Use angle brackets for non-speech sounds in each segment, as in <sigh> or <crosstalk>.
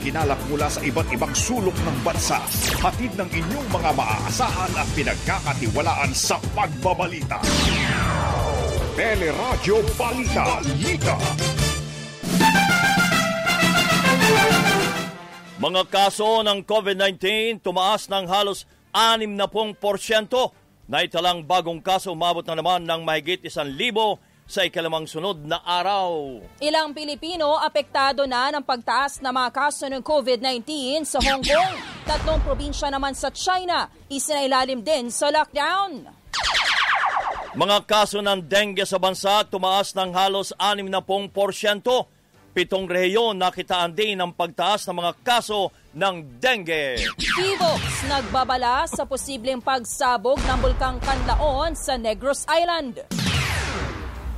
ginalak mula sa iba't ibang sulok ng bansa. Hatid ng inyong mga maaasahan at pinagkakatiwalaan sa pagbabalita. Teleradyo Balita. Balita. Mga kaso ng COVID-19 tumaas ng halos 60%. Naitalang bagong kaso umabot na naman ng mahigit 1,000 sa ikalimang sunod na araw. Ilang Pilipino apektado na ng pagtaas ng mga kaso ng COVID-19 sa Hong Kong. Tatlong probinsya naman sa China, isinailalim din sa lockdown. Mga kaso ng dengue sa bansa tumaas ng halos 60%. Pitong rehiyon nakitaan din ang pagtaas ng mga kaso ng dengue. Kivox nagbabala sa posibleng pagsabog ng bulkang Kanlaon sa Negros Island.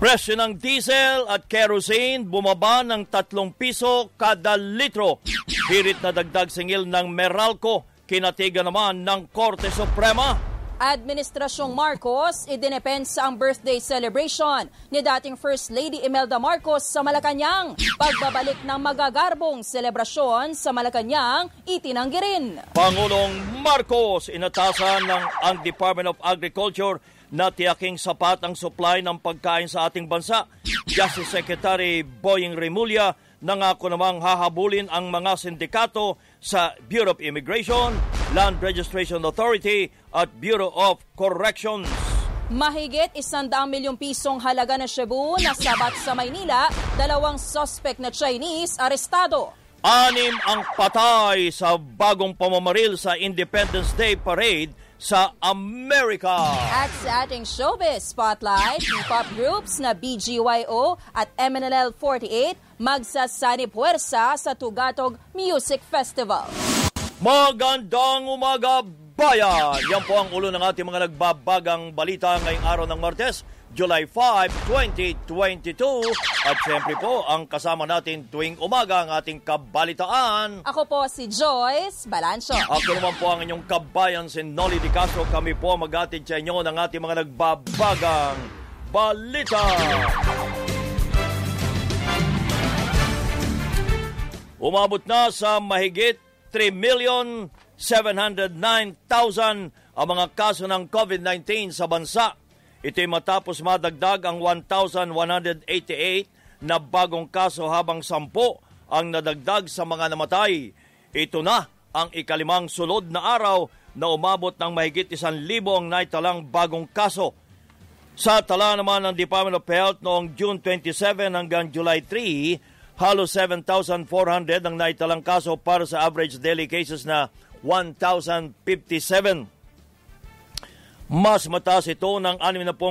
Presyo ng diesel at kerosene bumaba ng 3 piso kada litro. Hirit na dagdag singil ng Meralco, kinatiga naman ng Korte Suprema. Administrasyong Marcos, idinepensa ang birthday celebration ni dating First Lady Imelda Marcos sa Malacanang. Pagbabalik ng magagarbong selebrasyon sa Malacanang, itinanggi rin. Pangulong Marcos, inatasan ng ang Department of Agriculture na tiyaking sapat ang supply ng pagkain sa ating bansa. Justice Secretary Boying Remulla nangako namang hahabulin ang mga sindikato sa Bureau of Immigration, Land Registration Authority at Bureau of Corrections. Mahigit isandaang milyong pisong halaga ng Cebu na sabat sa Maynila, dalawang suspect na Chinese arestado. Anim ang patay sa bagong pamamaril sa Independence Day Parade sa Amerika. At sa ating showbiz spotlight, K-pop groups na BGYO at MNLL 48 magsasani puwersa sa Tugatog Music Festival. Magandang umaga, bayan! Yan po ang ulo ng ating mga nagbabagang balita ngayong araw ng Martes. July 5, 2022. At siyempre po, ang kasama natin tuwing umaga ang ating kabalitaan. Ako po si Joyce Balancho. Ako naman po ang inyong kabayan si Nolly Di Castro. Kami po magatid sa inyo ng ating mga nagbabagang balita. Umabot na sa mahigit 3,709,000 ang mga kaso ng COVID-19 sa bansa Ito'y matapos madagdag ang 1,188 na bagong kaso habang sampo ang nadagdag sa mga namatay. Ito na ang ikalimang sulod na araw na umabot ng mahigit isang libo ang naitalang bagong kaso. Sa tala naman ng Department of Health noong June 27 hanggang July 3, halos 7,400 ang naitalang kaso para sa average daily cases na 1,057. Mas mataas ito ng 60%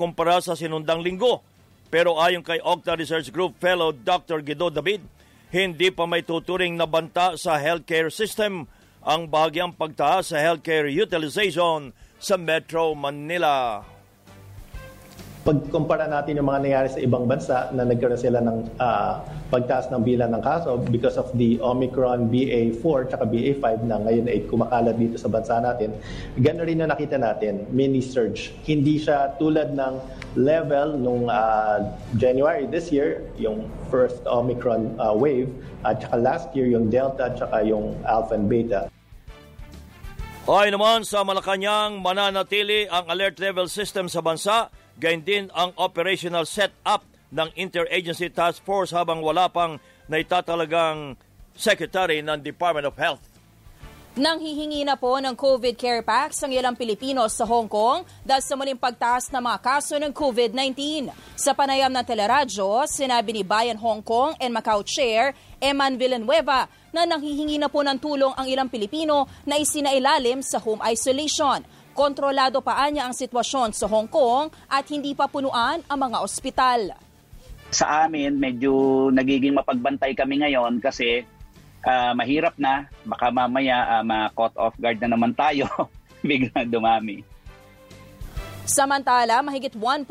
kumpara sa sinundang linggo. Pero ayon kay Octa Research Group Fellow Dr. Guido David, hindi pa may tuturing na banta sa healthcare system ang bahagyang pagtaas sa healthcare utilization sa Metro Manila pagkumpara natin yung mga nangyari sa ibang bansa na nagkaroon sila ng uh, pagtaas ng bilang ng kaso because of the Omicron BA4 at BA5 na ngayon ay kumakalat dito sa bansa natin, gano'n rin na nakita natin, mini surge. Hindi siya tulad ng level nung uh, January this year, yung first Omicron uh, wave, at saka last year yung Delta at saka yung Alpha and Beta. Ay naman sa Malacanang, mananatili ang alert level system sa bansa Gayon din ang operational setup ng Interagency Task Force habang wala pang naitatalagang Secretary ng Department of Health. Nang hihingi na po ng COVID care packs ang ilang Pilipino sa Hong Kong dahil sa muling pagtaas ng mga kaso ng COVID-19. Sa panayam ng teleradyo, sinabi ni Bayan Hong Kong and Macau Chair Eman Villanueva na nanghihingi na po ng tulong ang ilang Pilipino na isinailalim sa home isolation. Kontrolado pa niya ang sitwasyon sa Hong Kong at hindi pa punuan ang mga ospital. Sa amin, medyo nagiging mapagbantay kami ngayon kasi uh, mahirap na. Baka mamaya uh, ma-caught off guard na naman tayo. <laughs> Bigla dumami. Samantala, mahigit 1.7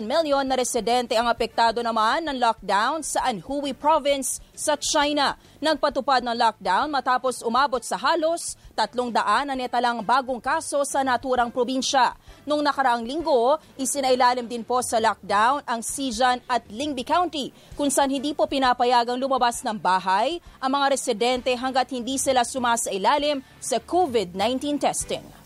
million na residente ang apektado naman ng lockdown sa Anhui Province sa China. Nagpatupad ng lockdown matapos umabot sa halos 300 na netalang bagong kaso sa naturang probinsya. Nung nakaraang linggo, isinailalim din po sa lockdown ang Sijan at Lingbi County kung saan hindi po pinapayagang lumabas ng bahay ang mga residente hanggat hindi sila sumasailalim sa COVID-19 testing.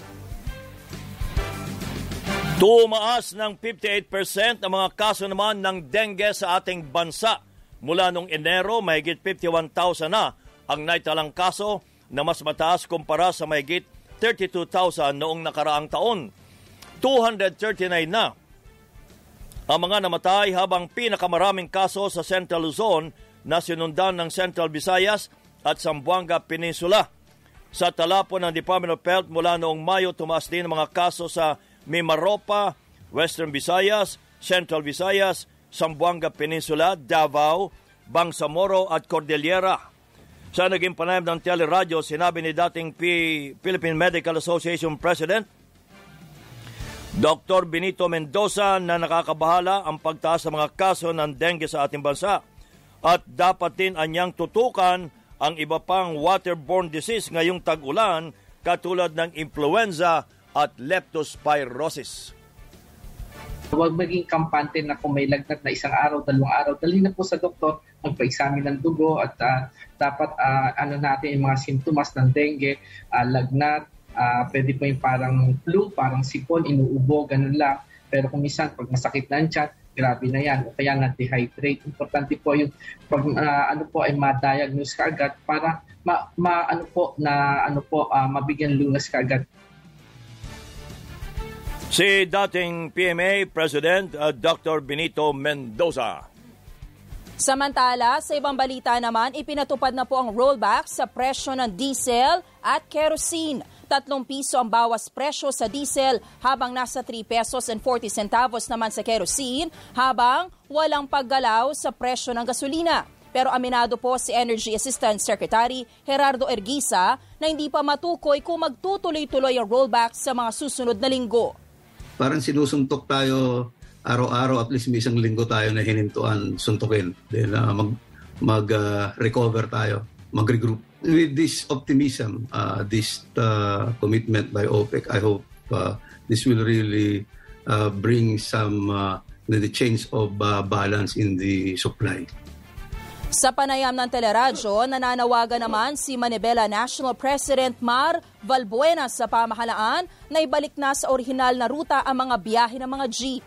Tumaas ng 58% ang mga kaso naman ng dengue sa ating bansa. Mula noong Enero, mahigit 51,000 na ang naitalang kaso na mas mataas kumpara sa mahigit 32,000 noong nakaraang taon. 239 na ang mga namatay habang pinakamaraming kaso sa Central Luzon na sinundan ng Central Visayas at Zamboanga Peninsula. Sa talapon ng Department of Health mula noong Mayo, tumaas din ang mga kaso sa Mimaropa, Western Visayas, Central Visayas, Zamboanga Peninsula, Davao, Bangsamoro at Cordillera. Sa naging panayam ng teleradyo, sinabi ni dating P- Philippine Medical Association President Dr. Benito Mendoza na nakakabahala ang pagtaas sa mga kaso ng dengue sa ating bansa at dapat din anyang tutukan ang iba pang waterborne disease ngayong tag-ulan katulad ng influenza at leptospirosis. Huwag maging kampante na kung may lagnat na isang araw, dalawang araw, dali na po sa doktor, magpa-examine ng dugo at uh, dapat uh, ano natin yung mga sintomas ng dengue, uh, lagnat, uh, pwede po yung parang flu, parang sipon, inuubo, ganun lang. Pero kung minsan, pag masakit na ang grabe na yan. O kaya na-dehydrate. Importante po yung pag uh, ano po ay ma-diagnose kaagad para ma, ma ano po na ano po uh, mabigyan lunas kaagad Si dating PMA President uh, Dr. Benito Mendoza. Samantala, sa ibang balita naman, ipinatupad na po ang rollback sa presyo ng diesel at kerosene. Tatlong piso ang bawas presyo sa diesel habang nasa 3 pesos and 40 centavos naman sa kerosene habang walang paggalaw sa presyo ng gasolina. Pero aminado po si Energy Assistant Secretary Gerardo Ergisa na hindi pa matukoy kung magtutuloy-tuloy ang rollback sa mga susunod na linggo parang sinusuntok tayo araw-araw at least may isang linggo tayo na hinintuan suntukin. Then uh, mag mag uh, recover tayo, mag-regroup. With this optimism, uh, this uh, commitment by OPEC, I hope uh, this will really uh, bring some uh, the change of uh, balance in the supply. Sa panayam ng teleradyo, nananawagan naman si Manibela National President Mar Valbuena sa pamahalaan na ibalik na sa orihinal na ruta ang mga biyahe ng mga jeep.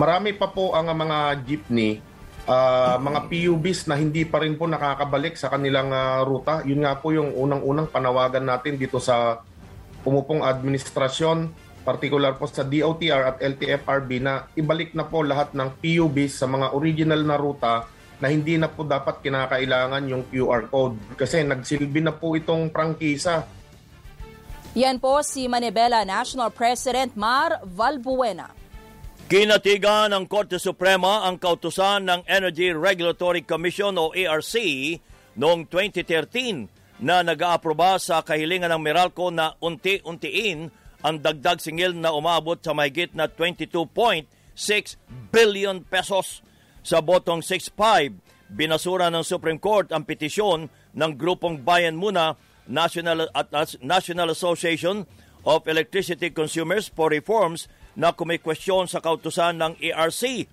Marami pa po ang mga jeepney, uh, mga PUBs na hindi pa rin po nakakabalik sa kanilang uh, ruta. Yun nga po yung unang-unang panawagan natin dito sa umupong administrasyon, particular po sa DOTR at LTFRB na ibalik na po lahat ng PUBs sa mga original na ruta na hindi na po dapat kinakailangan yung QR code kasi nagsilbi na po itong prangkisa. Yan po si Manibela National President Mar Valbuena. Kinatigan ng Korte Suprema ang kautusan ng Energy Regulatory Commission o ERC noong 2013 na nag-aaproba sa kahilingan ng Meralco na unti-untiin ang dagdag singil na umabot sa mahigit na 22.6 billion pesos sa botong 6-5, binasura ng Supreme Court ang petisyon ng grupong Bayan Muna National, at National Association of Electricity Consumers for Reforms na kumikwestiyon sa kautusan ng ERC.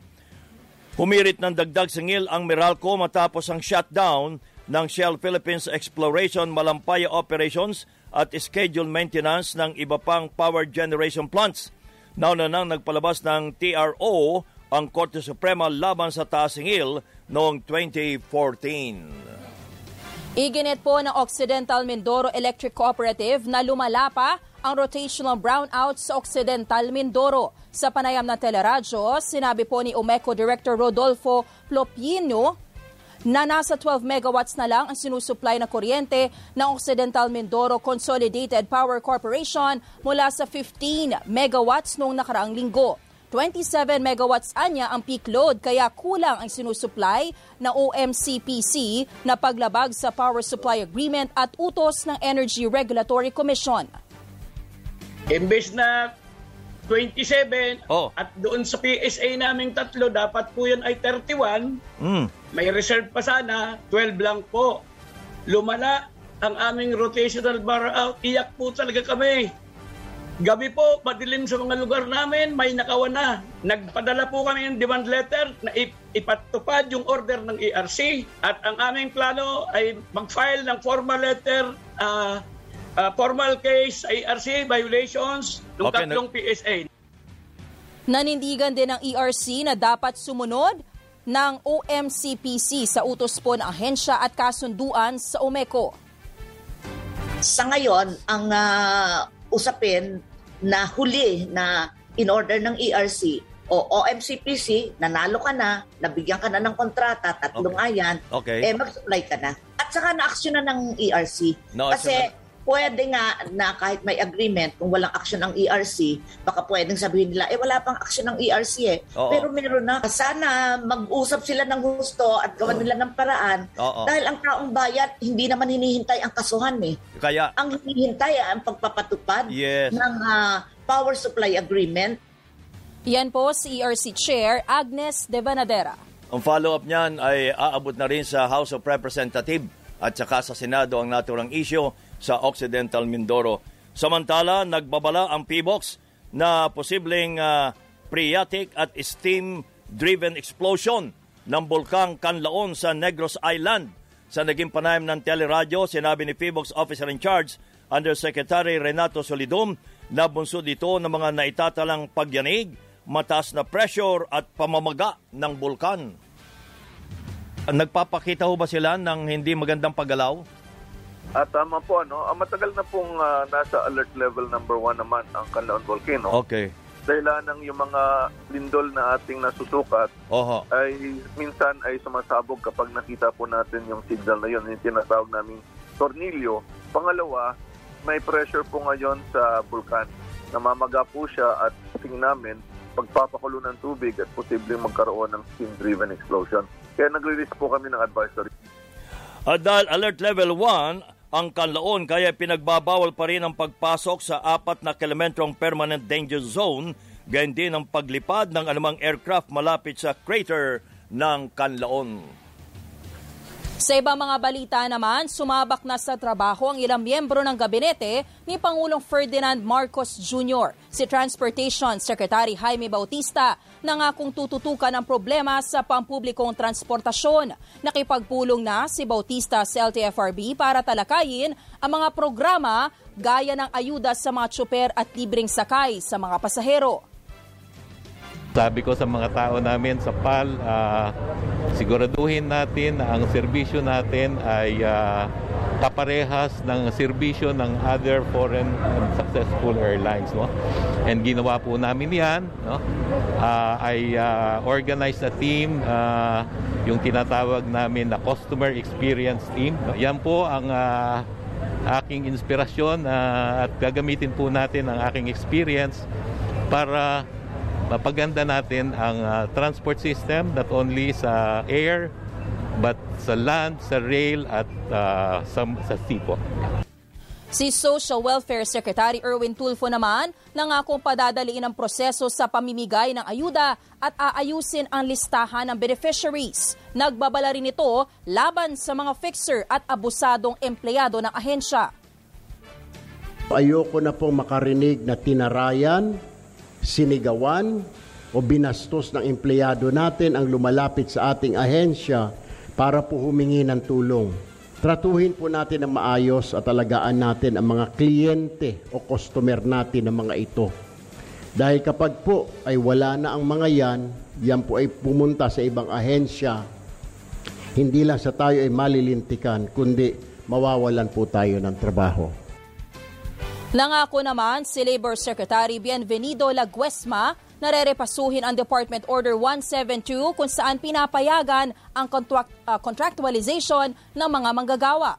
Humirit ng dagdag singil ang Meralco matapos ang shutdown ng Shell Philippines Exploration Malampaya Operations at scheduled maintenance ng iba pang power generation plants. Nauna nang nagpalabas ng TRO ang Korte Suprema laban sa Tasingil noong 2014. Iginit po ng Occidental Mindoro Electric Cooperative na lumala pa ang rotational brownout sa Occidental Mindoro. Sa panayam ng teleradyo, sinabi po ni UMECO Director Rodolfo Plopino na nasa 12 megawatts na lang ang sinusupply na kuryente ng Occidental Mindoro Consolidated Power Corporation mula sa 15 megawatts noong nakaraang linggo. 27 megawatts anya ang peak load kaya kulang ang sinusupply na OMCPC na paglabag sa Power Supply Agreement at utos ng Energy Regulatory Commission. Imbes na 27 Oh. at doon sa PSA naming tatlo dapat po yun ay 31 Mm. may reserve pa sana 12 lang po lumala ang aming rotational bar out iyak po talaga kami gabi po madilim sa mga lugar namin. May nakawan na. Nagpadala po kami ng demand letter na ip- ipatupad yung order ng ERC at ang aming plano ay mag-file ng formal letter ah, ah, formal case sa ERC violations ng Okay, tatlong PSA Nanindigan din ng ERC na dapat sumunod ng OMCPC sa utos po ng ahensya at kasunduan sa OMECO. Sa ngayon, ang ah, usapin na huli na in order ng ERC o OMCPC, nanalo ka na, nabigyan ka na ng kontrata, tatlong Okay. ayan, Okay. eh mag-supply ka na. At saka na-action na ng ERC. Na-action Kasi pwede nga na kahit may agreement, kung walang action ng ERC, baka pwedeng sabihin nila, eh wala pang action ng ERC eh. Oo. Pero meron na. Sana mag-usap sila ng gusto at gawan nila ng paraan. Oo. Dahil ang taong bayan, hindi naman hinihintay ang kasuhan eh Kaya, ang hinihintay ay ang pagpapatupad Yes. ng ah, power supply agreement. Yan po si ERC Chair Agnes De Vanadera. ang follow-up niyan ay aabot na rin sa House of Representatives at saka sa Senado ang naturang issue sa Occidental Mindoro. Samantala, nagbabala ang PBOX na posibleng ah, phreatic at steam-driven explosion ng bulkang Kanlaon sa Negros Island. Sa naging panayam ng teleradyo, sinabi ni PBOX Officer in Charge, Undersecretary Renato Solidum, na bunso dito ng mga naitatalang pagyanig, mataas na pressure at pamamaga ng bulkan. Nagpapakita ho ba sila ng hindi magandang paggalaw? At tama po, ano, ah, matagal na pong ah, nasa alert level number one naman ang Canlaon Volcano. Okay. Dahilan ng yung mga lindol na ating nasusukat Oho. ay minsan ay sumasabog kapag nakita po natin yung signal na yun, yung tinatawag naming tornilyo. Pangalawa, may pressure po ngayon sa bulkan. Namamaga po siya at tingin namin pagpapakulo ng tubig at posibleng magkaroon ng steam-driven explosion. Kaya nagre-release po kami ng advisory. Dahil alert level 1 ang kanlaon kaya pinagbabawal pa rin ang pagpasok sa apat na kilometrong permanent danger zone gayon din ang paglipad ng anumang aircraft malapit sa crater ng kanlaon. Sa ibang mga balita naman, sumabak na sa trabaho ang ilang miyembro ng gabinete ni Pangulong Ferdinand Marcos Jr. Si Transportation Secretary Jaime Bautista nangakong tututukan ang problema sa pampublikong transportasyon. Nakipagpulong na si Bautista sa LTFRB para talakayin ang mga programa gaya ng ayuda sa mga tsuper at libreng sakay sa mga pasahero. Sabi ko sa mga tao namin sa PAL, ah, siguraduhin natin na ang serbisyo natin ay ah, kaparehas ng serbisyo ng other foreign and successful airlines. No? And ginawa po namin yan. No? Ah, ay ah, organized na team, ah, yung tinatawag namin na Customer Experience Team. Yan po ang ah, aking inspirasyon ah, at gagamitin po natin ang aking experience para mapaganda natin ang ah, transport system not only sa air but sa land, sa rail at ah, sa, sa sea po. Si Social Welfare Secretary Erwin Tulfo naman nangakong padadaliin ang proseso sa pamimigay ng ayuda at aayusin ang listahan ng beneficiaries. Nagbabala rin ito laban sa mga fixer at abusadong empleyado ng ahensya. Ayoko na pong makarinig na tinarayan, sinigawan o binastos ng empleyado natin ang lumalapit sa ating ahensya para po humingi ng tulong. Tratuhin po natin ang maayos at alagaan natin ang mga kliyente o customer natin ng mga ito. Dahil kapag po ay wala na ang mga yan, yan po ay pumunta sa ibang ahensya, hindi lang sa tayo ay malilintikan, kundi mawawalan po tayo ng trabaho. Nangako naman si Labor Secretary Bienvenido Laguesma na rerepasuhin ang Department Order 172 kung saan pinapayagan ang contract, uh, contractualization ng mga manggagawa.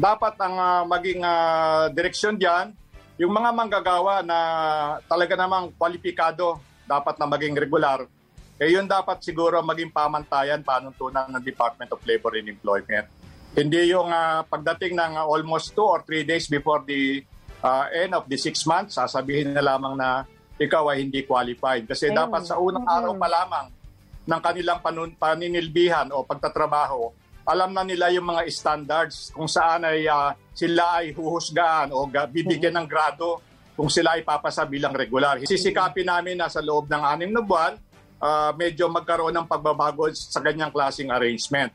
Dapat ang uh, maging uh, direksyon diyan yung mga manggagawa na talaga namang kwalipikado dapat na maging regular. Eh yun dapat siguro maging pamantayan panuntunan ng Department of Labor and Employment. Hindi yung uh, pagdating ng uh, almost two or three days before the uh, end of the six months, sasabihin na lamang na ikaw ay hindi qualified. Kasi Ayun. dapat sa unang araw pa lamang ng kanilang panun- paninilbihan o pagtatrabaho, alam na nila yung mga standards kung saan ay ah, sila ay huhusgaan o bibigyan ng grado kung sila ay papasa bilang regular. Sisikapin namin na sa loob ng anim na buwan, ah, medyo magkaroon ng pagbabago sa ganyang klaseng arrangement.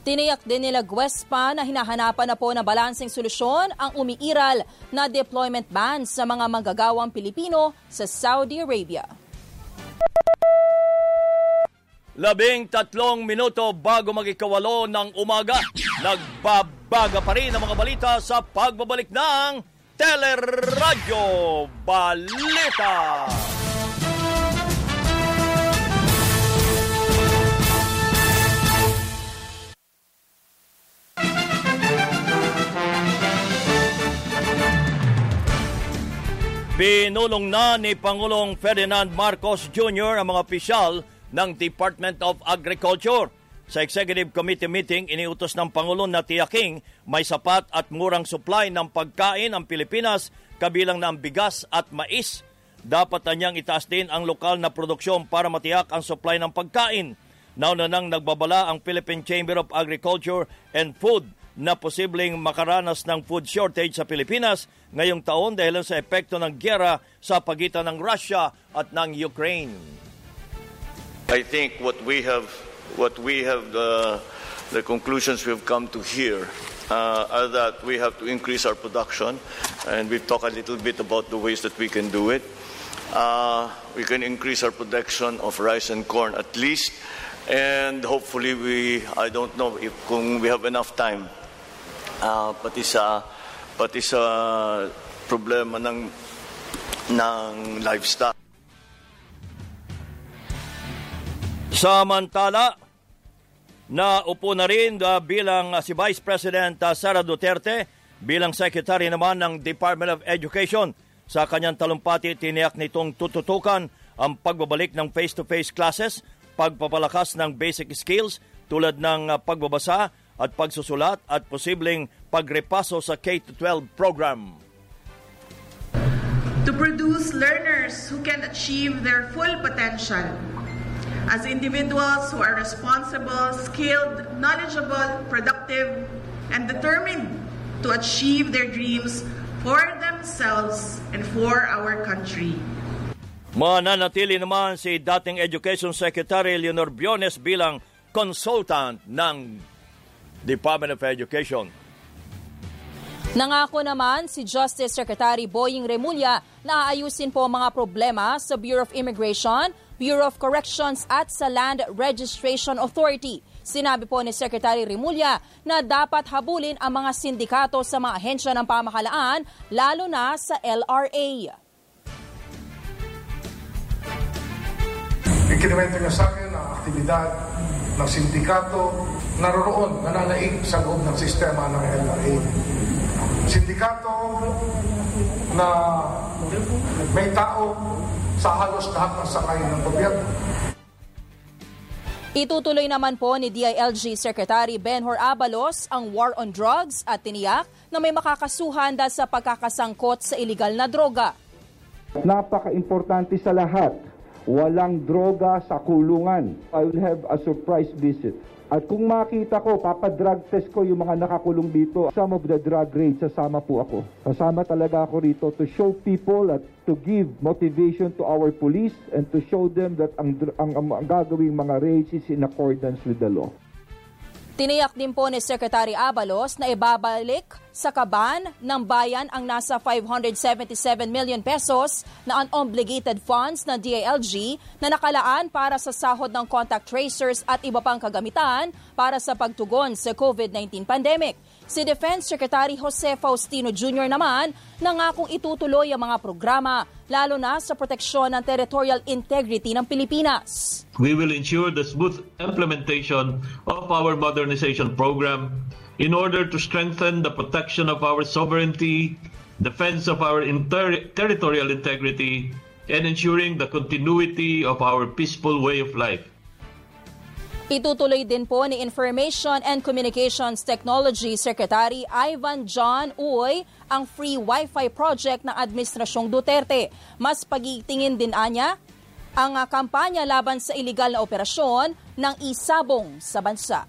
Tiniyak din nila Guespa na hinahanapan na po ng balanseng solusyon ang umiiral na deployment ban sa mga manggagawang Pilipino sa Saudi Arabia. Labing tatlong minuto bago magikawalo ng umaga, nagbabaga pa rin ang mga balita sa pagbabalik ng Teleradyo Balita. Pinulong na ni Pangulong Ferdinand Marcos Jr. ang mga opisyal ng Department of Agriculture. Sa Executive Committee meeting, iniutos ng Pangulo na tiyaking may sapat at murang supply ng pagkain ang Pilipinas kabilang ng bigas at mais. Dapat na niyang itaas din ang lokal na produksyon para matiyak ang supply ng pagkain. Nauna nang nagbabala ang Philippine Chamber of Agriculture and Food na posibleng makaranas ng food shortage sa Pilipinas ngayong taon dahil sa epekto ng gyera sa pagitan ng Russia at ng Ukraine. I think what we have, what we have, the, the conclusions we've come to here uh, are that we have to increase our production, and we've talked a little bit about the ways that we can do it. Uh, we can increase our production of rice and corn at least, and hopefully we, I don't know if kung we have enough time, uh, pati sa, pati sa problema ng, ng livestock. Samantala, naupo na rin uh, bilang uh, si Vice President uh, Sara Duterte bilang Secretary naman ng Department of Education. Sa kanyang talumpati, tiniyak nitong tututukan ang pagbabalik ng face-to-face classes, pagpapalakas ng basic skills tulad ng uh, pagbabasa at pagsusulat at posibleng pagrepaso sa K-12 program. to produce learners who can achieve their full potential as individuals who are responsible, skilled, knowledgeable, productive, and determined to achieve their dreams for themselves and for our country. Mananatili naman si dating Education Secretary Leonor Biones bilang consultant ng Department of Education. Nangako naman si Justice Secretary Boying Remulla na aayusin po mga problema sa Bureau of Immigration, Bureau of Corrections at sa Land Registration Authority. Sinabi po ni Secretary Remulla na dapat habulin ang mga sindikato sa mga ahensya ng pamahalaan, lalo na sa LRA. Ikinuwento niya sa akin ang aktibidad ng sindikato naroroon, nananaig sa loob ng sistema ng LRA. Sindikato na may tao sa halos lahat ng sakay ng gobyerno. Itutuloy naman po ni DILG Secretary Benhor Abalos ang war on drugs at tiniyak na may makakasuhan dahil sa pagkakasangkot sa iligal na droga. Napaka-importante sa lahat, walang droga sa kulungan. I will have a surprise visit. At kung makita ko, papadrug test ko yung mga nakakulong dito. Some of the drug raids, sasama po ako. Sasama talaga ako rito to show people at to give motivation to our police and to show them that ang, ang, ang, ang gagawing mga raids is in accordance with the law. Tiniyak din po ni Secretary Abalos na ibabalik sa kaban ng bayan ang nasa 577 million pesos na unobligated funds ng DILG na nakalaan para sa sahod ng contact tracers at iba pang kagamitan para sa pagtugon sa COVID-19 pandemic. Si Defense Secretary Jose Faustino Jr. naman nangakong itutuloy ang mga programa lalo na sa proteksyon ng territorial integrity ng Pilipinas. We will ensure the smooth implementation of our modernization program in order to strengthen the protection of our sovereignty, defense of our inter- territorial integrity, and ensuring the continuity of our peaceful way of life. Itutuloy din po ni Information and Communications Technology Secretary Ivan John Uy ang free Wi-Fi project ng Administrasyong Duterte. Mas pagitingin din anya ang kampanya laban sa iligal na operasyon ng isabong sa bansa.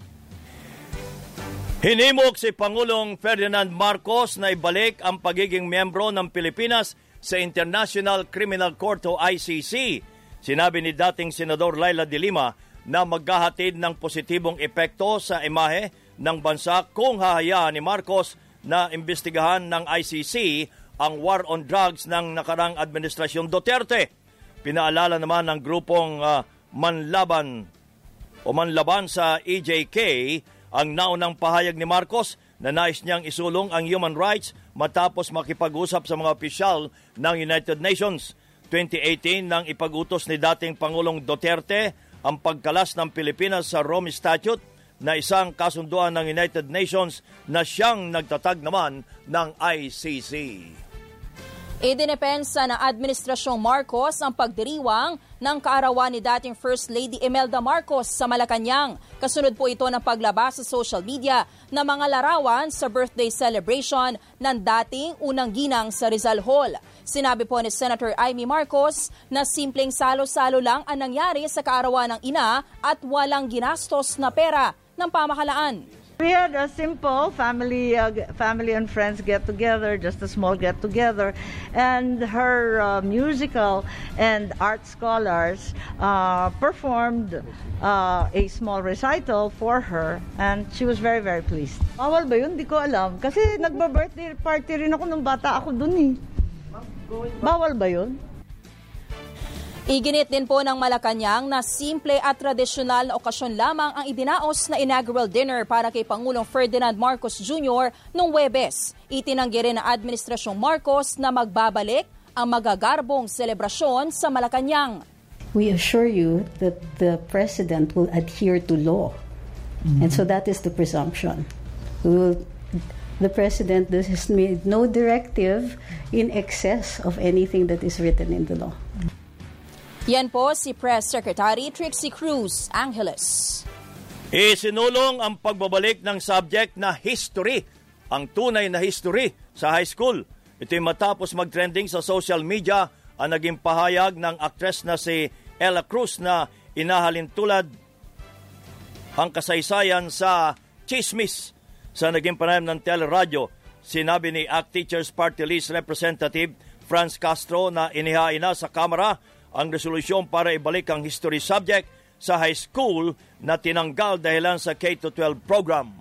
Hinimok si Pangulong Ferdinand Marcos na ibalik ang pagiging miyembro ng Pilipinas sa International Criminal Court o ICC. Sinabi ni dating Senador Laila de Lima na maghahatid ng positibong epekto sa imahe ng bansa kung hahayaan ni Marcos na imbestigahan ng ICC ang war on drugs ng nakarang administrasyon Duterte. Pinaalala naman ng grupong uh, Manlaban o Manlaban sa EJK ang naunang pahayag ni Marcos na nais niyang isulong ang human rights matapos makipag-usap sa mga opisyal ng United Nations. 2018 nang ipag-utos ni dating Pangulong Duterte ang pagkalas ng Pilipinas sa Rome Statute na isang kasunduan ng United Nations na siyang nagtatag naman ng ICC. Idinepensa ng Administrasyong Marcos ang pagdiriwang ng kaarawan ni dating First Lady Imelda Marcos sa Malacanang. Kasunod po ito ng paglabas sa social media ng mga larawan sa birthday celebration ng dating unang ginang sa Rizal Hall. Sinabi po ni Senator Amy Marcos na simpleng salo-salo lang ang nangyari sa kaarawan ng ina at walang ginastos na pera ng pamahalaan. We had a simple family, uh, family and friends get together, just a small get together, and her uh, musical and art scholars uh, performed uh, a small recital for her, and she was very, very pleased. Bawal ba yun? Di ko alam. Kasi nagba-birthday party rin ako nung bata ako dun eh. Bawal ba yun? Iginit din po ng Malacanang na simple at tradisyonal na okasyon lamang ang idinaos na inaugural dinner para kay Pangulong Ferdinand Marcos Jr. noong Webes. Itinanggi rin ng Administrasyong Marcos na magbabalik ang magagarbong selebrasyon sa Malacanang. We assure you that the President will adhere to law. Mm-hmm. And so that is the presumption. We will the president has made no directive in excess of anything that is written in the law. Yan po si Press Secretary Trixie Cruz Angeles. Isinulong ang pagbabalik ng subject na history, ang tunay na history sa high school. Ito'y matapos mag-trending sa social media ang naging pahayag ng aktres na si Ella Cruz na inahalin tulad ang kasaysayan sa chismis sa naging panayam ng teleradyo. Sinabi ni ACT Teachers Party List Representative Franz Castro na inihain na sa Kamara ang resolusyon para ibalik ang history subject sa high school na tinanggal dahilan sa K-12 program.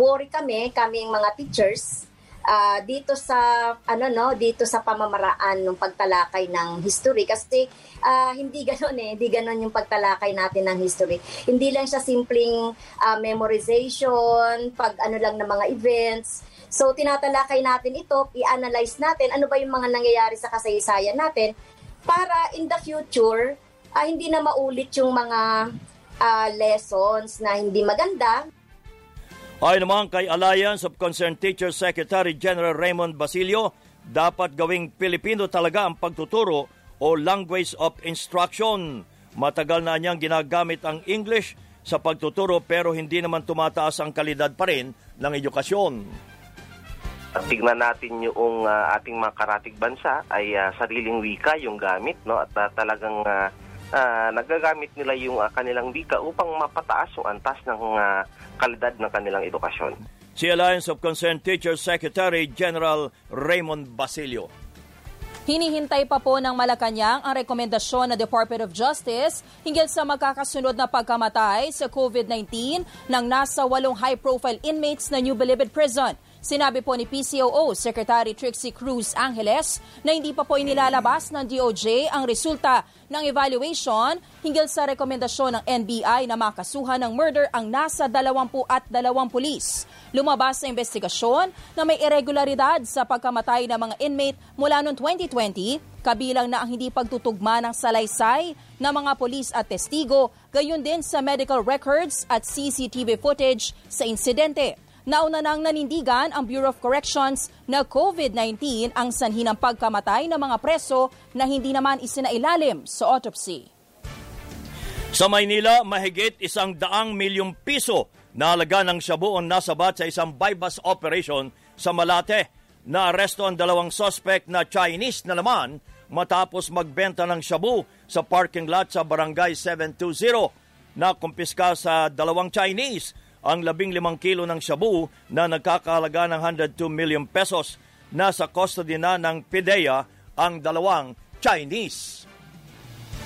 Worry kami, kaming mga teachers, uh, dito sa ano no dito sa pamamaraan ng pagtalakay ng history. Kasi uh, hindi ganoon eh. Hindi ganoon yung pagtalakay natin ng history. Hindi lang siya simpleng uh, memorization pag ano lang ng mga events. So tinatalakay natin ito i-analyze natin ano ba yung mga nangyayari sa kasaysayan natin para in the future, uh, hindi na maulit yung mga uh, lessons na hindi maganda. Ayon naman kay Alliance of Concerned Teachers Secretary General Raymond Basilio, dapat gawing Pilipino talaga ang pagtuturo o language of instruction. Matagal na niyang ginagamit ang English sa pagtuturo pero hindi naman tumataas ang kalidad pa rin ng edukasyon tignan natin yung uh, ating mga karatig bansa ay uh, sariling wika yung gamit no at uh, talagang uh, uh, nagagamit nila yung uh, kanilang wika upang mapataas yung antas ng uh, kalidad ng kanilang edukasyon. Si Alliance of Concerned Teachers Secretary General Raymond Basilio. Hinihintay pa po ng Malacanang ang rekomendasyon ng Department of Justice hinggil sa magkakasunod na pagkamatay sa COVID-19 ng nasa walong high-profile inmates na New Bilibid Prison. Sinabi po ni PCOO Secretary Trixie Cruz Angeles na hindi pa po inilalabas ng DOJ ang resulta ng evaluation hinggil sa rekomendasyon ng NBI na makasuhan ng murder ang nasa 20 at 2 pulis. Lumabas sa investigasyon na may irregularidad sa pagkamatay ng mga inmate mula noong 2020, kabilang na ang hindi pagtutugma ng salaysay ng mga pulis at testigo, gayon din sa medical records at CCTV footage sa insidente. Nauna nang nanindigan ang Bureau of Corrections na COVID-19 ang sanhi ng pagkamatay ng mga preso na hindi naman isinailalim sa autopsy. Sa Maynila, mahigit isang daang milyong piso na alaga ng shabu ang nasabat sa isang bypass operation sa Malate. Naaresto ang dalawang suspect na Chinese na naman matapos magbenta ng shabu sa parking lot sa Barangay 720. Nakumpiska sa dalawang Chinese ang labing limang kilo ng shabu na nagkakahalaga ng 102 million pesos. Nasa custody na ng PIDEA ang dalawang Chinese.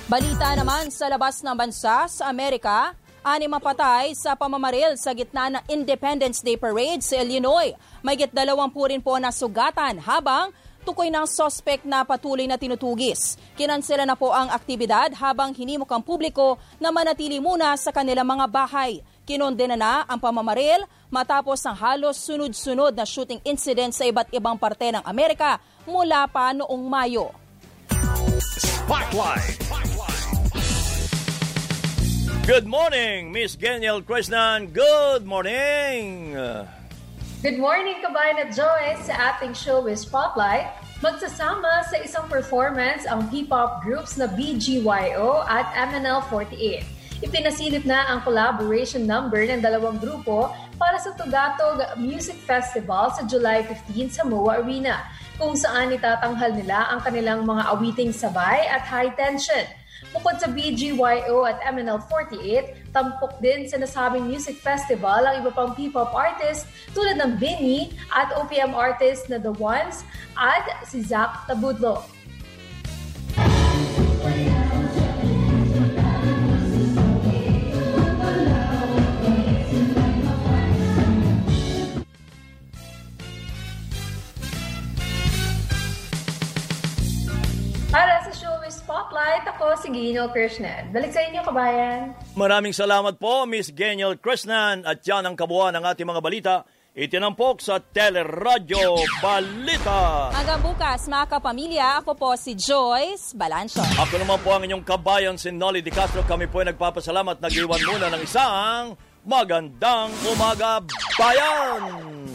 Balita naman sa labas ng bansa sa Amerika, ani mapatay sa pamamaril sa gitna ng Independence Day Parade sa Illinois. May git dalawampu rin po na sugatan habang tukoy ng sospek na patuloy na tinutugis. Kinansela na po ang aktibidad habang hinimok ang publiko na manatili muna sa kanilang mga bahay. Kinondena na ang pamamaril matapos ang halos sunod-sunod na shooting incident sa iba't ibang parte ng Amerika mula pa noong Mayo. Spotlight. Good morning, Miss Geniel Krishnan. Good morning. Good morning, kabayan at Joyce. Sa ating show with Spotlight, magsasama sa isang performance ang P-pop groups na BGYO at MNL48. Ipinasilip na ang collaboration number ng dalawang grupo para sa Tugatog Music Festival sa July 15 sa MOA Arena, kung saan itatanghal nila ang kanilang mga awiting sabay at high tension. Bukod sa BGYO at MNL48, tampok din sa nasabing music festival ang iba pang P-pop artists tulad ng Vinny at OPM artist na The Ones at si Zach Tabudlo. Para si Gino Krishnan. Balik sa inyo, kabayan. Maraming salamat po, Miss Geniel Krishnan. At yan ang kabuuan ng ating mga balita. Itinampok sa Teleradyo Balita. Hanggang bukas, mga kapamilya, ako po si Joyce Balancho. Ako naman po ang inyong kabayan, si Nolly Di Castro. Kami po ay nagpapasalamat. Nag-iwan muna ng isang magandang umaga, bayan!